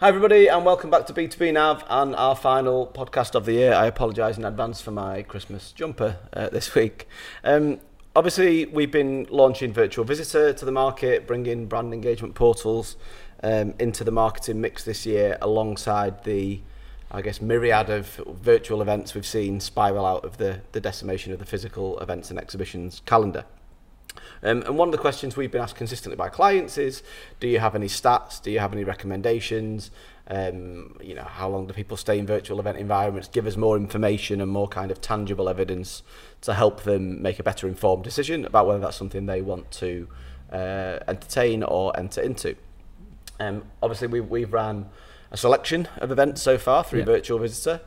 Hi, everybody, and welcome back to B2B Nav and our final podcast of the year. I apologise in advance for my Christmas jumper uh, this week. Um, obviously, we've been launching Virtual Visitor to the market, bringing brand engagement portals um, into the marketing mix this year alongside the I guess, myriad of virtual events we've seen spiral out of the, the decimation of the physical events and exhibitions calendar. Um, and one of the questions we've been asked consistently by clients is, do you have any stats? Do you have any recommendations? Um, you know, how long do people stay in virtual event environments? Give us more information and more kind of tangible evidence to help them make a better informed decision about whether that's something they want to uh, entertain or enter into. Um, obviously, we, we've ran a selection of events so far through yeah. Virtual Visitor.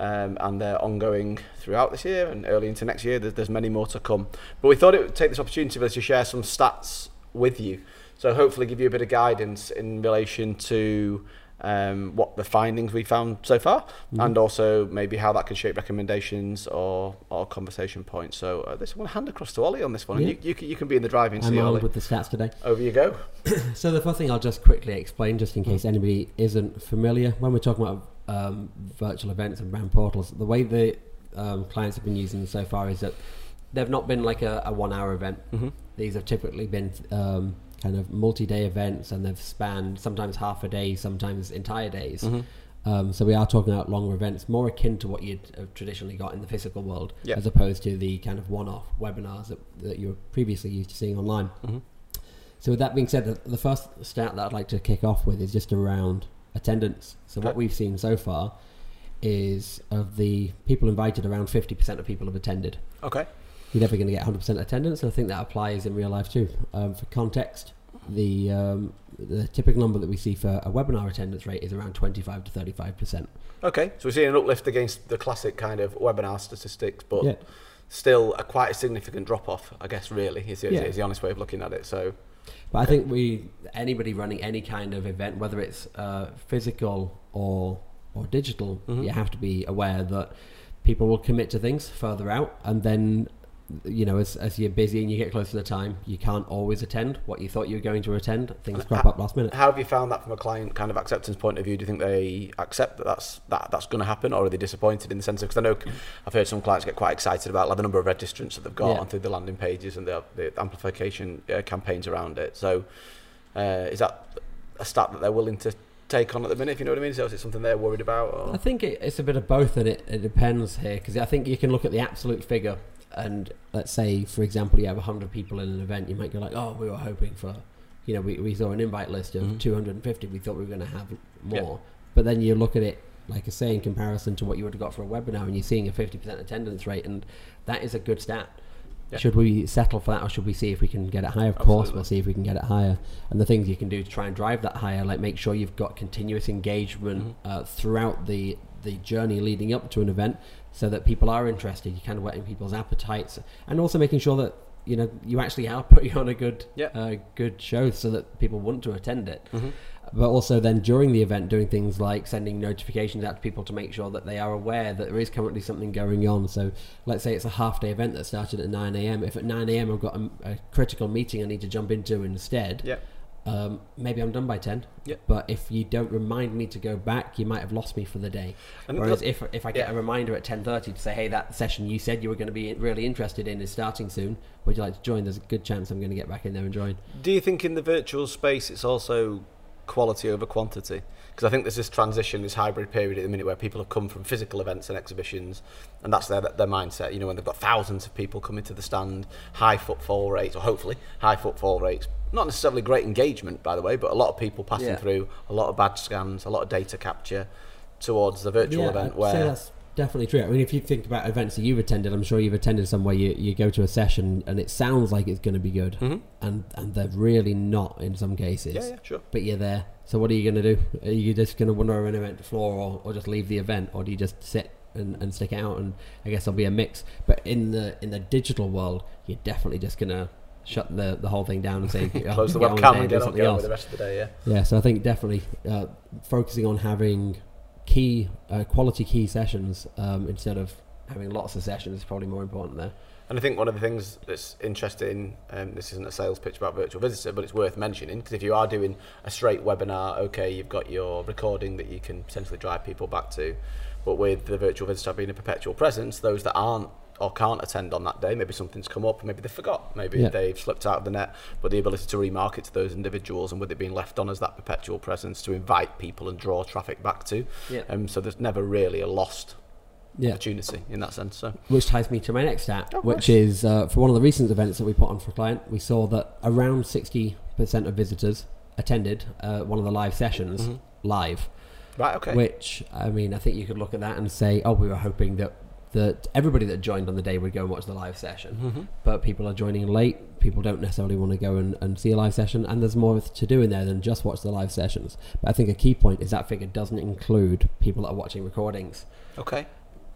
Um, and they're ongoing throughout this year and early into next year. There's, there's many more to come. But we thought it would take this opportunity for us to share some stats with you. So hopefully give you a bit of guidance in relation to um, what the findings we found so far, mm-hmm. and also maybe how that could shape recommendations or, or conversation points. So uh, this one, hand across to Ollie on this one. Yeah. You, you, can, you can be in the driving seat. I'm on with the stats today. Over you go. so the first thing I'll just quickly explain, just in case anybody isn't familiar, when we're talking about um, virtual events and brand portals, the way the um, clients have been using them so far is that they've not been like a, a one-hour event. Mm-hmm. These have typically been um, kind of multi-day events, and they've spanned sometimes half a day, sometimes entire days. Mm-hmm. Um, so we are talking about longer events, more akin to what you'd have traditionally got in the physical world, as opposed to the kind of one-off webinars that, that you were previously used to seeing online. Mm-hmm. So with that being said, the, the first stat that I'd like to kick off with is just around attendance. So what we've seen so far is of the people invited, around 50% of people have attended. Okay. You're never going to get 100% attendance, and I think that applies in real life too. Um, for context, the um, the typical number that we see for a webinar attendance rate is around 25 to 35%. Okay, so we're seeing an uplift against the classic kind of webinar statistics, but yeah. still a quite a significant drop off, I guess, really, is, yeah. is the honest way of looking at it. So but I think we anybody running any kind of event, whether it's uh, physical or or digital, mm-hmm. you have to be aware that people will commit to things further out, and then you know, as, as you're busy and you get close to the time, you can't always attend what you thought you were going to attend. Things crop up last minute. How have you found that from a client kind of acceptance point of view? Do you think they accept that that's that that's going to happen, or are they disappointed in the sense of? Because I know I've heard some clients get quite excited about like the number of registrants that they've got yeah. through the landing pages and the, the amplification uh, campaigns around it. So, uh, is that a stat that they're willing to take on at the minute, if you know what I mean? So is it something they're worried about? Or? I think it, it's a bit of both, and it, it depends here because I think you can look at the absolute figure and let's say, for example, you have 100 people in an event, you might go like, oh, we were hoping for, you know, we, we saw an invite list of mm-hmm. 250, we thought we were going to have more. But then you look at it, like I say, in comparison to what you would have got for a webinar, and you're seeing a 50% attendance rate, and that is a good stat. Should we settle for that, or should we see if we can get it higher? Of Absolutely. course, we'll see if we can get it higher. And the things you can do to try and drive that higher, like make sure you've got continuous engagement mm-hmm. uh, throughout the the journey leading up to an event so that people are interested. You're kind of whetting people's appetites, and also making sure that you know you actually are putting on a good, yep. uh, good show, so that people want to attend it. Mm-hmm. But also then during the event, doing things like sending notifications out to people to make sure that they are aware that there is currently something going on. So let's say it's a half day event that started at 9 a.m. If at 9 a.m. I've got a, a critical meeting I need to jump into instead. Yep um, maybe I'm done by 10. Yep. But if you don't remind me to go back, you might have lost me for the day. And Whereas if, if I get yeah. a reminder at 10.30 to say, hey, that session you said you were going to be really interested in is starting soon, would you like to join? There's a good chance I'm going to get back in there and join. Do you think in the virtual space it's also quality over quantity? Because I think there's this transition, this hybrid period at the minute where people have come from physical events and exhibitions, and that's their their mindset. You know, when they've got thousands of people coming to the stand, high footfall rates, or hopefully high footfall rates, not necessarily great engagement, by the way, but a lot of people passing yeah. through, a lot of badge scans, a lot of data capture towards the virtual yeah, event. I'd where definitely true. I mean, if you think about events that you've attended, I'm sure you've attended somewhere you, you go to a session and it sounds like it's going to be good, mm-hmm. and and they're really not in some cases. Yeah, yeah, sure. But you're there. So what are you going to do? Are you just going to wander around the event floor, or, or just leave the event, or do you just sit and, and stick it out? And I guess there'll be a mix. But in the in the digital world, you're definitely just going to shut the, the whole thing down and say close the webcam and get on, get on with the rest of the day. Yeah. Yeah. So I think definitely uh, focusing on having key uh, quality key sessions um, instead of having lots of sessions is probably more important there. And I think one of the things that's interesting, um, this isn't a sales pitch about virtual visitor, but it's worth mentioning because if you are doing a straight webinar, okay, you've got your recording that you can potentially drive people back to, but with the virtual visitor being a perpetual presence, those that aren't or can't attend on that day, maybe something's come up, maybe they forgot, maybe Yeah. they've slipped out of the net, but the ability to remarket to those individuals and with it being left on as that perpetual presence to invite people and draw traffic back to. Yeah. Um, so there's never really a lost Yeah. opportunity in that sense. So Which ties me to my next stat, Oh, which nice. is uh, for one of the recent events that we put on for a client, we saw that around 60% of visitors attended uh, one of the live sessions Mhm. live. right, okay. Which, I mean, I think you could look at that and say, oh, we were hoping that, that everybody that joined on the day would go and watch the live session. Mhm. But people are joining late. People don't necessarily want to go and, and see a live session. And there's more to do in there than just watch the live sessions. But I think a key point is that figure doesn't include people that are watching recordings. Okay.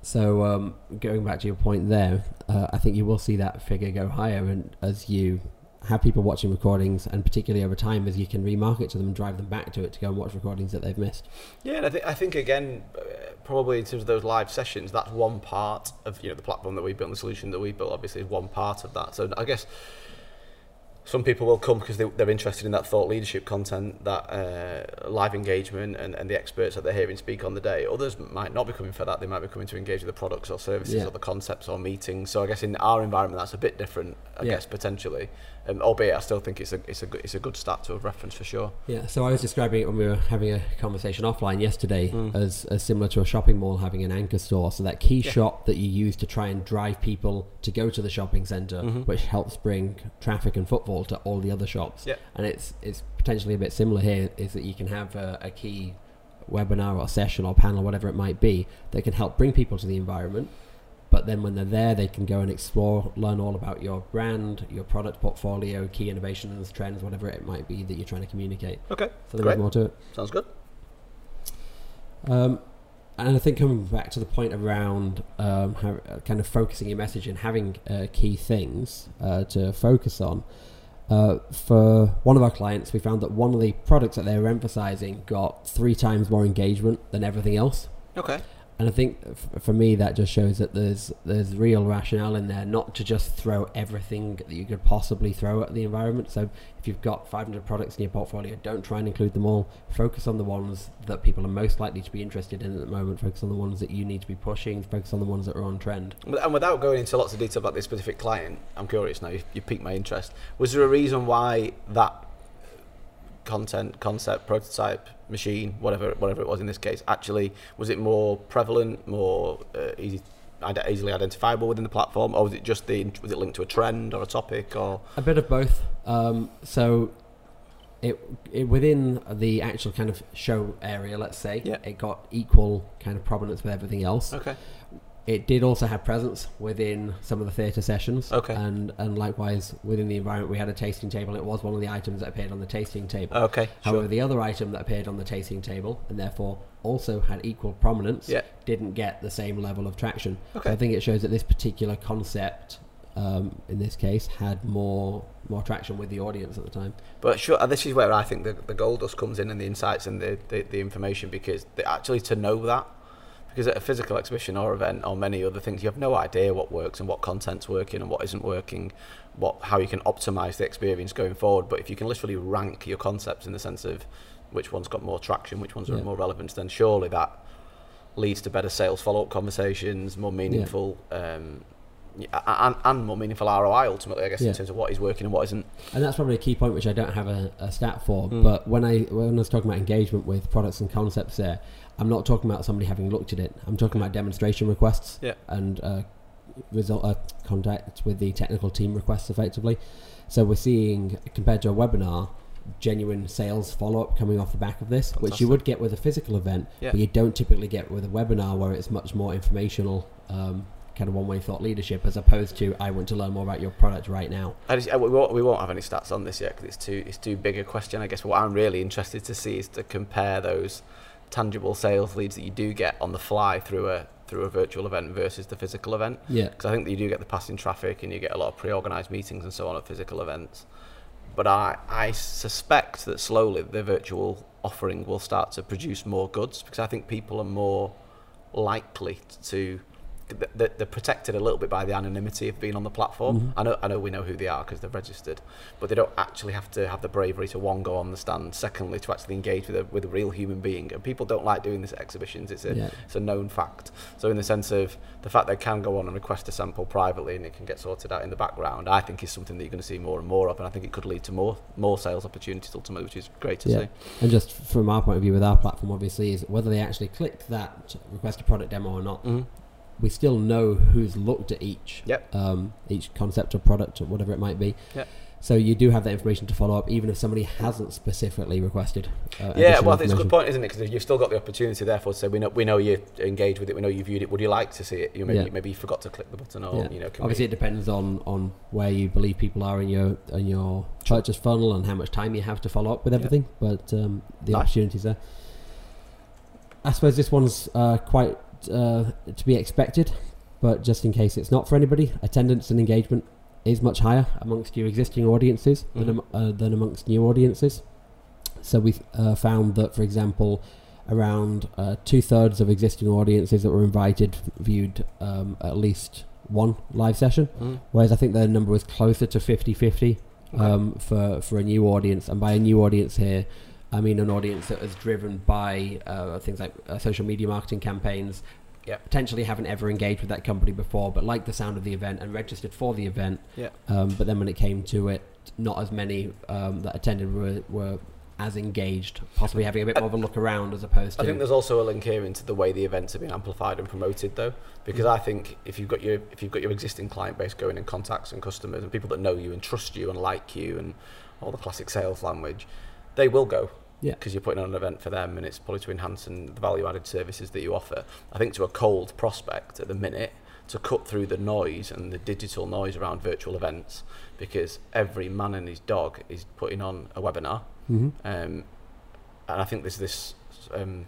So um, going back to your point there, uh, I think you will see that figure go higher, and as you have people watching recordings, and particularly over time, as you can remarket to them and drive them back to it to go and watch recordings that they've missed. Yeah, and I think I think again, uh, probably in terms of those live sessions, that's one part of you know the platform that we built, the solution that we built. Obviously, is one part of that. So I guess some people will come because they, they're interested in that thought leadership content, that uh, live engagement, and, and the experts that they're hearing speak on the day. Others might not be coming for that. They might be coming to engage with the products or services Yeah. or the concepts or meetings. So I guess in our environment, that's a bit different. I Yeah. guess potentially, um, albeit I still think it's a it's a good it's a good start to reference for sure. Yeah, so I was describing it when we were having a conversation offline yesterday Mm. as, as similar to a shopping mall having an anchor store. So that key Yeah. shop that you use to try and drive people to go to the shopping center Mhm. which helps bring traffic and footfall to all the other shops. Yeah. And it's it's potentially a bit similar here is that you can have a, a key webinar or session or panel, whatever it might be, that can help bring people to the environment. But then when they're there, they can go and explore, learn all about your brand, your product portfolio, key innovations, trends, whatever it might be that you're trying to communicate. Okay, So there Great. more to it. sounds good. Um, and I think coming back to the point around um, how, uh, kind of focusing your message and having uh, key things uh, to focus on. Uh, for one of our clients, we found that one of the products that they were emphasizing got three times more engagement than everything else. Okay. And I think f- for me that just shows that there's there's real rationale in there, not to just throw everything that you could possibly throw at the environment. So if you've got 500 products in your portfolio, don't try and include them all. Focus on the ones that people are most likely to be interested in at the moment. Focus on the ones that you need to be pushing. Focus on the ones that are on trend. And without going into lots of detail about this specific client, I'm curious now. You, you piqued my interest. Was there a reason why that content, concept, prototype, machine, whatever, whatever it was in this case, actually was it more prevalent, more uh, easy, easily identifiable within the platform, or was it just the was it linked to a trend or a topic or? A bit of both. Um, so, it, it within the actual kind of show area, let's say, Yeah. it got equal kind of prominence with everything else. Okay. It did also have presence within some of the theatre sessions. Okay. And and likewise within the environment, we had a tasting table. It was one of the items that appeared on the tasting table. Okay. However, Sure. the other item that appeared on the tasting table and therefore also had equal prominence Yeah. didn't get the same level of traction. Okay. So I think it shows that this particular concept, um, in this case, had more more traction with the audience at the time. But sure, this is where I think the, the gold dust comes in and the insights and the, the, the information because they actually to know that because at a physical exhibition or event or many other things you have no idea what works and what content's working and what isn't working what how you can optimize the experience going forward but if you can literally rank your concepts in the sense of which one's got more traction which ones are more relevant then surely that leads to better sales follow-up conversations more meaningful um, and, and more meaningful ROI ultimately I guess Yeah. in terms of what is working and what isn't And that's probably a key point which I don't have a, a stat for. Mm. But when I when I was talking about engagement with products and concepts, there, I'm not talking about somebody having looked at it. I'm talking about demonstration requests Yeah. and uh, result uh, contact with the technical team requests effectively. So we're seeing compared to a webinar. Genuine sales follow up coming off the back of this, which you would get with a physical event, Yeah. but you don't typically get with a webinar where it's much more informational, um, kind of one way thought leadership, as opposed to I want to learn more about your product right now. I just, we, won't, we won't have any stats on this yet because it's too it's too big a question. I guess what I'm really interested to see is to compare those tangible sales leads that you do get on the fly through a through a virtual event versus the physical event. Yeah, Because I think that you do get the passing traffic and you get a lot of pre-organised meetings and so on at physical events. But I, I suspect that slowly the virtual offering will start to produce more goods because I think people are more likely to th- th- they're protected a little bit by the anonymity of being on the platform. Mhm. I know I know we know who they are because they're registered, but they don't actually have to have the bravery to one go on the stand. Secondly, to actually engage with a with a real human being, and people don't like doing this at exhibitions. It's a Yeah. it's a known fact. So in the sense of the fact they can go on and request a sample privately and it can get sorted out in the background, I think is something that you're going to see more and more of, and I think it could lead to more more sales opportunities ultimately, which is great to Yeah. see. And just from our point of view with our platform, obviously, is whether they actually click that request a product demo or not, Mm-hmm. We still know who's looked at each Yep. um, each concept or product or whatever it might be. Yep. So you do have that information to follow up, even if somebody hasn't specifically requested. Uh, Yeah, well, I think it's a good point, isn't it? Because you've still got the opportunity, therefore, to say we know we know you engaged with it, we know you viewed it. Would you like to see it? You maybe Yeah. maybe you forgot to click the button, or Yeah. you know, Obviously, we, it depends on, on where you believe people are in your in your purchase funnel and how much time you have to follow up with Yeah. everything. But um, the Nice. opportunities there. I suppose this one's uh, quite uh, to be expected, but just in case it's not for anybody, attendance and engagement is much higher amongst your existing audiences than, Mhm. am- uh, than amongst new audiences. So we've uh, found that, for example, around uh, two thirds of existing audiences that were invited viewed um, at least one live session, Mm. whereas I think the number was closer to 50 50 Okay. um, for, for a new audience. And by a new audience here, I mean an audience that is driven by uh, things like uh, social media marketing campaigns. Potentially haven't ever engaged with that company before, but liked the sound of the event and registered for the event. Yeah. Um, but then when it came to it, not as many um, that attended were, were as engaged, possibly having a bit more of a look around as opposed to. I think there's also a link here into the way the events are being amplified and promoted, though, because I think if you've got your if you've got your existing client base going and contacts and customers and people that know you and trust you and like you and all the classic sales language, they will go. Yeah. Because you're putting on an event for them, and it's probably to enhance and the value-added services that you offer. I think to a cold prospect at the minute, to cut through the noise and the digital noise around virtual events, because every man and his dog is putting on a webinar. Mhm. Um, and I think there's this um,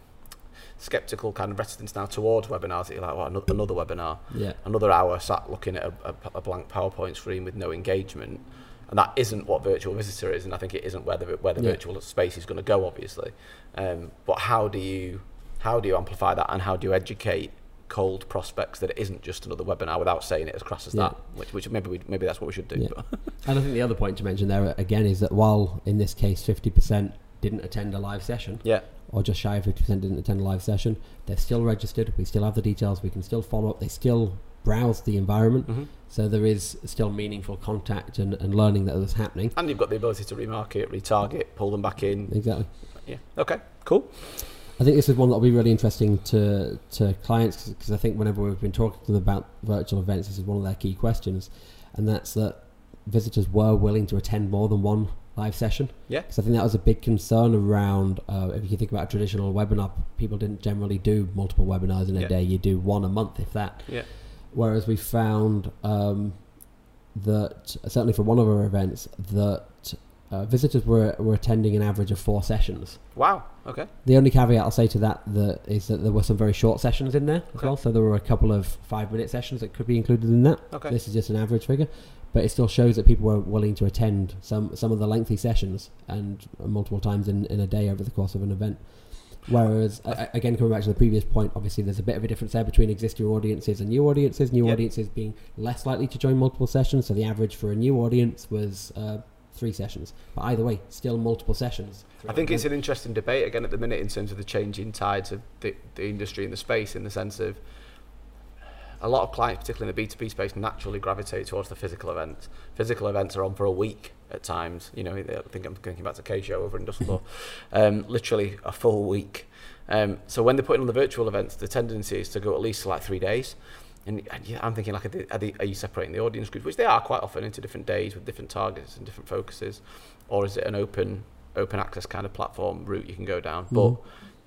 skeptical kind of reticence now towards webinars. That you're like, well, another, another webinar, Yeah. another hour sat looking at a, a, a blank PowerPoint screen with no engagement. And that isn't what virtual visitor is, and I think it isn't where the where the Yeah. virtual space is going to go, obviously. Um, but how do you how do you amplify that, and how do you educate cold prospects that it isn't just another webinar without saying it as crass as Yeah. that? Which, which maybe we, maybe that's what we should do. Yeah. But And I think the other point to mention there again is that while in this case 50% didn't attend a live session, yeah, or just shy of 50% didn't attend a live session, they're still registered. We still have the details. We can still follow up. They still browse the environment. Mhm. So there is still meaningful contact and, and learning that is happening. and you've got the ability to remarket, retarget, pull them back in. Exactly. Yeah. Okay. Cool. I think this is one that will be really interesting to to clients because I think whenever we've been talking to them about virtual events, this is one of their key questions, and that's that visitors were willing to attend more than one live session. Yeah. Because I think that was a big concern around. Uh, if you think about a traditional webinar, people didn't generally do multiple webinars in a Yeah. day. You do one a month, if that. Yeah. Whereas we found um, that certainly for one of our events that uh, visitors were were attending an average of four sessions. Wow. Okay. The only caveat I'll say to that, that is that there were some very short sessions in there as Okay. well. So there were a couple of five minute sessions that could be included in that. Okay. This is just an average figure, but it still shows that people were willing to attend some some of the lengthy sessions and multiple times in, in a day over the course of an event. Whereas, again, coming back to the previous point, obviously there's a bit of a difference there between existing audiences and new audiences. New Yep. audiences being less likely to join multiple sessions, so the average for a new audience was uh, three sessions. But either way, still multiple sessions. I think it's an interesting debate again at the minute in terms of the changing tides of the, the industry and the space in the sense of a lot of clients, particularly in the B2B space, naturally gravitate towards the physical events. Physical events are on for a week at times. You know, I think I'm thinking back to K Show over in Dusseldorf. um, literally a full week. Um, so when they're putting on the virtual events, the tendency is to go at least like three days. And, and I'm thinking like, are, they, are, they, are you separating the audience groups, which they are quite often into different days with different targets and different focuses, or is it an open open access kind of platform route you can go down? But Mhm.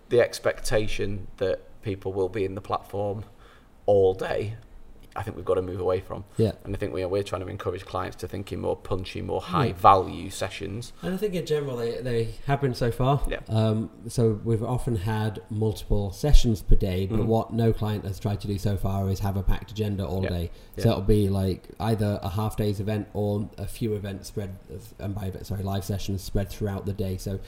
the expectation that people will be in the platform all day, I think we've got to move away from. Yeah. And I think we are, we're trying to encourage clients to think in more punchy, more high value sessions. And I think in general they, they have been so far. Yeah. Um, so we've often had multiple sessions per day, but Mhm. what no client has tried to do so far is have a packed agenda all Yeah. day. So Yeah. it'll be like either a half day's event or a few events spread, and by sorry, live sessions spread throughout the day. So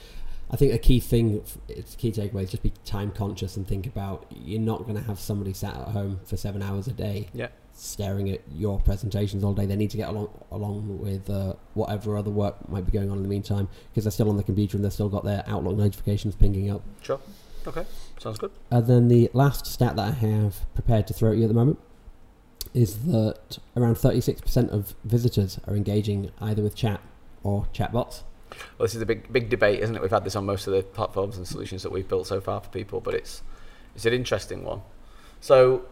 I think a key thing, it's a key takeaway is just be time conscious and think about you're not going to have somebody sat at home for seven hours a day, Yeah. staring at your presentations all day. They need to get along along with uh, whatever other work might be going on in the meantime because they're still on the computer and they've still got their Outlook notifications pinging up. Sure. Okay. Sounds good. And then the last stat that I have prepared to throw at you at the moment is that around 36% of visitors are engaging either with chat or chatbots. Well, this is a big big debate, isn't it? We've had this on most of the platforms and solutions that we've built so far for people, but it's it's an interesting one. So,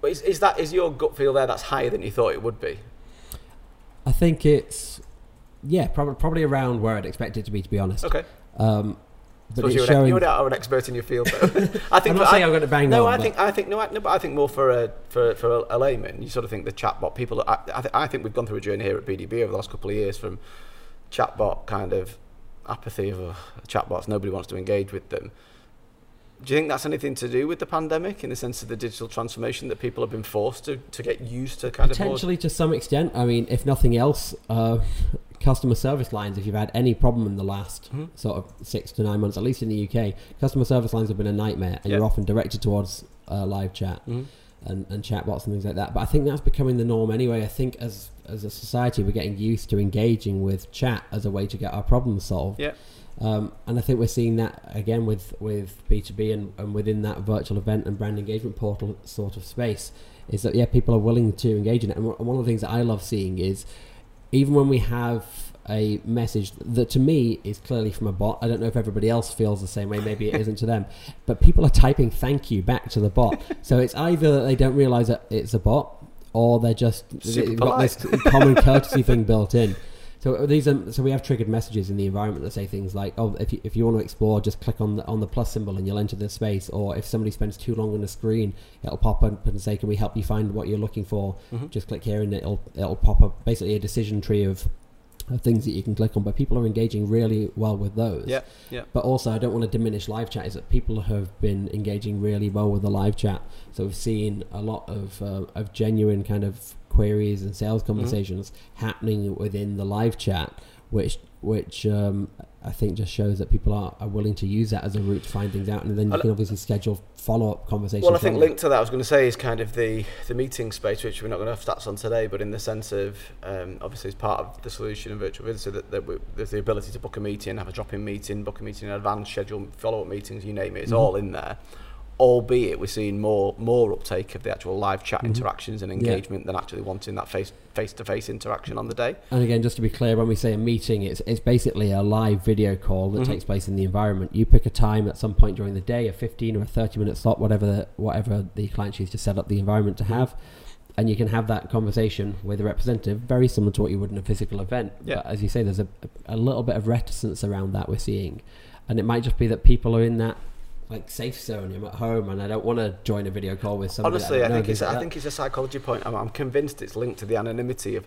but is, is that is your gut feel there? That's higher than you thought it would be. I think it's yeah, probably probably around where I'd expect it to be, to be honest. Okay. Um, but it's you're, an, you are an expert in your field. I think I'm not for- saying I- I'm going to bang No, on. I but- think I think no, I, no, but I think more for a for for a, a layman. You sort of think the chatbot people. I, I, th- I think we've gone through a journey here at BDB over the last couple of years from chatbot kind of apathy of chatbots. Nobody wants to engage with them. Do you think that's anything to do with the pandemic, in the sense of the digital transformation that people have been forced to, to get used to kind of? Potentially to some extent. I mean, if nothing else, uh, customer service lines, if you've had any problem in the last Mhm. sort of six to nine months, at least in the UK, customer service lines have been a nightmare and Yeah. you're often directed towards uh, live chat Mhm. And, and chatbots and things like that. But I think that's becoming the norm anyway. I think as, as a society, we're getting used to engaging with chat as a way to get our problems solved. Yeah. Um, and I think we're seeing that again with, with B2B and, and within that virtual event and brand engagement portal sort of space is that, yeah, people are willing to engage in it. And one- one of the things that I love seeing is even when we have a message that to me is clearly from a bot, I don't know if everybody else feels the same way, maybe it isn't to them, but people are typing thank you back to the bot. so it's either that they don't realize that it's a bot or they're just Super got this common courtesy thing built in. So these are so we have triggered messages in the environment that say things like, "Oh, if you, if you want to explore, just click on the on the plus symbol and you'll enter the space." Or if somebody spends too long on the screen, it'll pop up and say, "Can we help you find what you're looking for?" Mhm. Just click here and it'll it'll pop up basically a decision tree of things that you can click on. But people are engaging really well with those. Yeah, yeah. But also, I don't want to diminish live chat. Is that people have been engaging really well with the live chat. So we've seen a lot of uh, of genuine kind of queries and sales Mm-hmm. conversations happening within the live chat, which which um, I think just shows that people are, are willing to use that as a route to find things out, and then you can obviously schedule follow up conversations. Well, I think linked to that, I was going to say is kind of the the meeting space, which we're not going to have stats on today, but in the sense of um, obviously as part of the solution in virtual visitor, that, that we, there's the ability to book a meeting, have a drop in meeting, book a meeting in advance, schedule follow up meetings, you name it, it's Mhm. all in there. Albeit we're seeing more more uptake of the actual live chat Mhm. interactions and Yeah. engagement than actually wanting that face face to face interaction on the day. And again, just to be clear, when we say a meeting, it's it's basically a live video call that Mhm. takes place in the environment. You pick a time at some point during the day, a fifteen or a thirty minute slot, whatever the, whatever the client chooses to set up the environment to have, and you can have that conversation with a representative, very similar to what you would in a physical event. Yeah. But as you say, there's a, a little bit of reticence around that we're seeing, and it might just be that people are in that. Like safe zone, I'm at home and I don't want to join a video call with somebody. Honestly, don't I think it's like I that. think it's a psychology point. I'm, I'm convinced it's linked to the anonymity of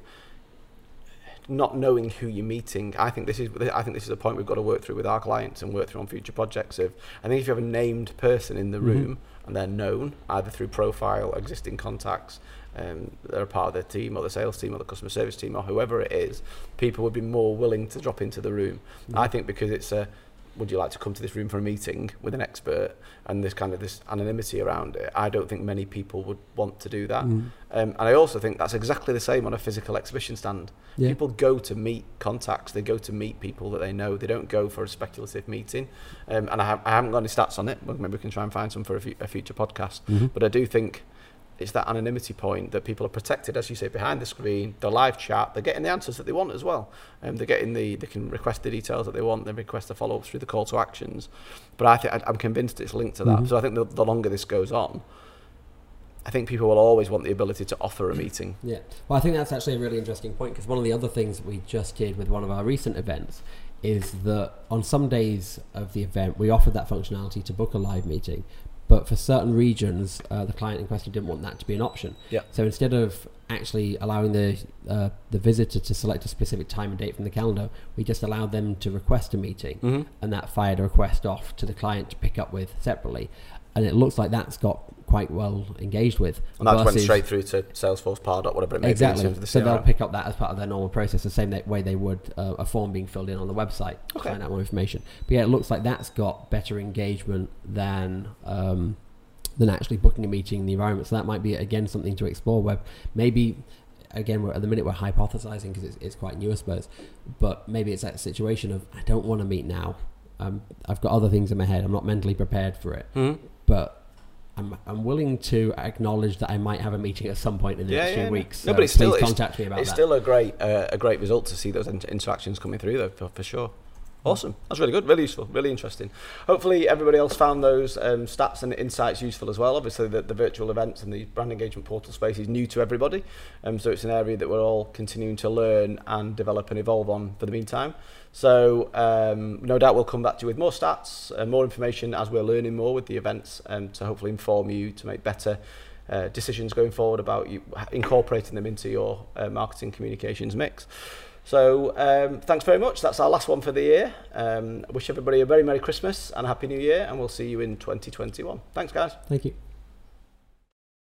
not knowing who you're meeting. I think this is I think this is a point we've got to work through with our clients and work through on future projects. Of I think if you have a named person in the Mhm. room and they're known either through profile, existing contacts, um, they're a part of the team or the sales team or the customer service team or whoever it is, people would be more willing to drop into the room. Mhm. I think because it's a would you like to come to this room for a meeting with an expert? And this kind of this anonymity around it. I don't think many people would want to do that. Mm. um, and i also think that's exactly the same on a physical exhibition stand. Yeah. people go to meet contacts. They go to meet people that they know. They don't go for a speculative meeting. Um, and I, I haven't got any stats on it but maybe we can try and find some for a, fu- a future podcast. Mhm. but i do think it's that anonymity point that people are protected, as you say, behind the screen. The live chat, they're getting the answers that they want as well. Um, they're getting the, they can request the details that they want. They request the follow ups through the call to actions. But I think I'm convinced it's linked to that. Mhm. So I think the, the longer this goes on, I think people will always want the ability to offer a meeting. Yeah. Well, I think that's actually a really interesting point because one of the other things we just did with one of our recent events is that on some days of the event we offered that functionality to book a live meeting, but for certain regions uh, the client in question didn't want that to be an option. Yeah. So instead of actually allowing the uh, the visitor to select a specific time and date from the calendar. We just allowed them to request a meeting, Mhm. and that fired a request off to the client to pick up with separately. And it looks like that's got quite well engaged with. And that went straight through to Salesforce, Pardot, whatever it may Exactly. be. of the So they'll pick up that as part of their normal process, the same way they would uh, a form being filled in on the website to find out more information. But yeah, it looks like that's got better engagement than um, than actually booking a meeting in the environment. So that might be again something to explore. Where maybe again we're, at the minute we're hypothesizing because it's, it's quite new, I suppose. But maybe it's that situation of I don't want to meet now. Um, I've got other things in my head. I'm not mentally prepared for it, Mhm. But. I'm, I'm willing to acknowledge that I might have a meeting at some point in the Yeah, next yeah, few weeks. No, but it's please still- it's- contact me about It's that. still a great uh, a great result to see those inter- interactions coming through, though, for, for sure. Awesome. That's really good, really useful, really interesting. Hopefully, everybody else found those um, stats and insights useful as well. Obviously, the, the virtual events and the brand engagement portal space is new to everybody, um, so it's an area that we're all continuing to learn and develop and evolve on for the meantime. So, um, no doubt we'll come back to you with more stats and more information as we're learning more with the events um, to hopefully inform you to make better uh, decisions going forward about you incorporating them into your uh, marketing communications mix. So um, thanks very much. That's our last one for the year. Um, wish everybody a very Merry Christmas and a Happy New Year, and we'll see you in 2021. Thanks, guys. Thank you.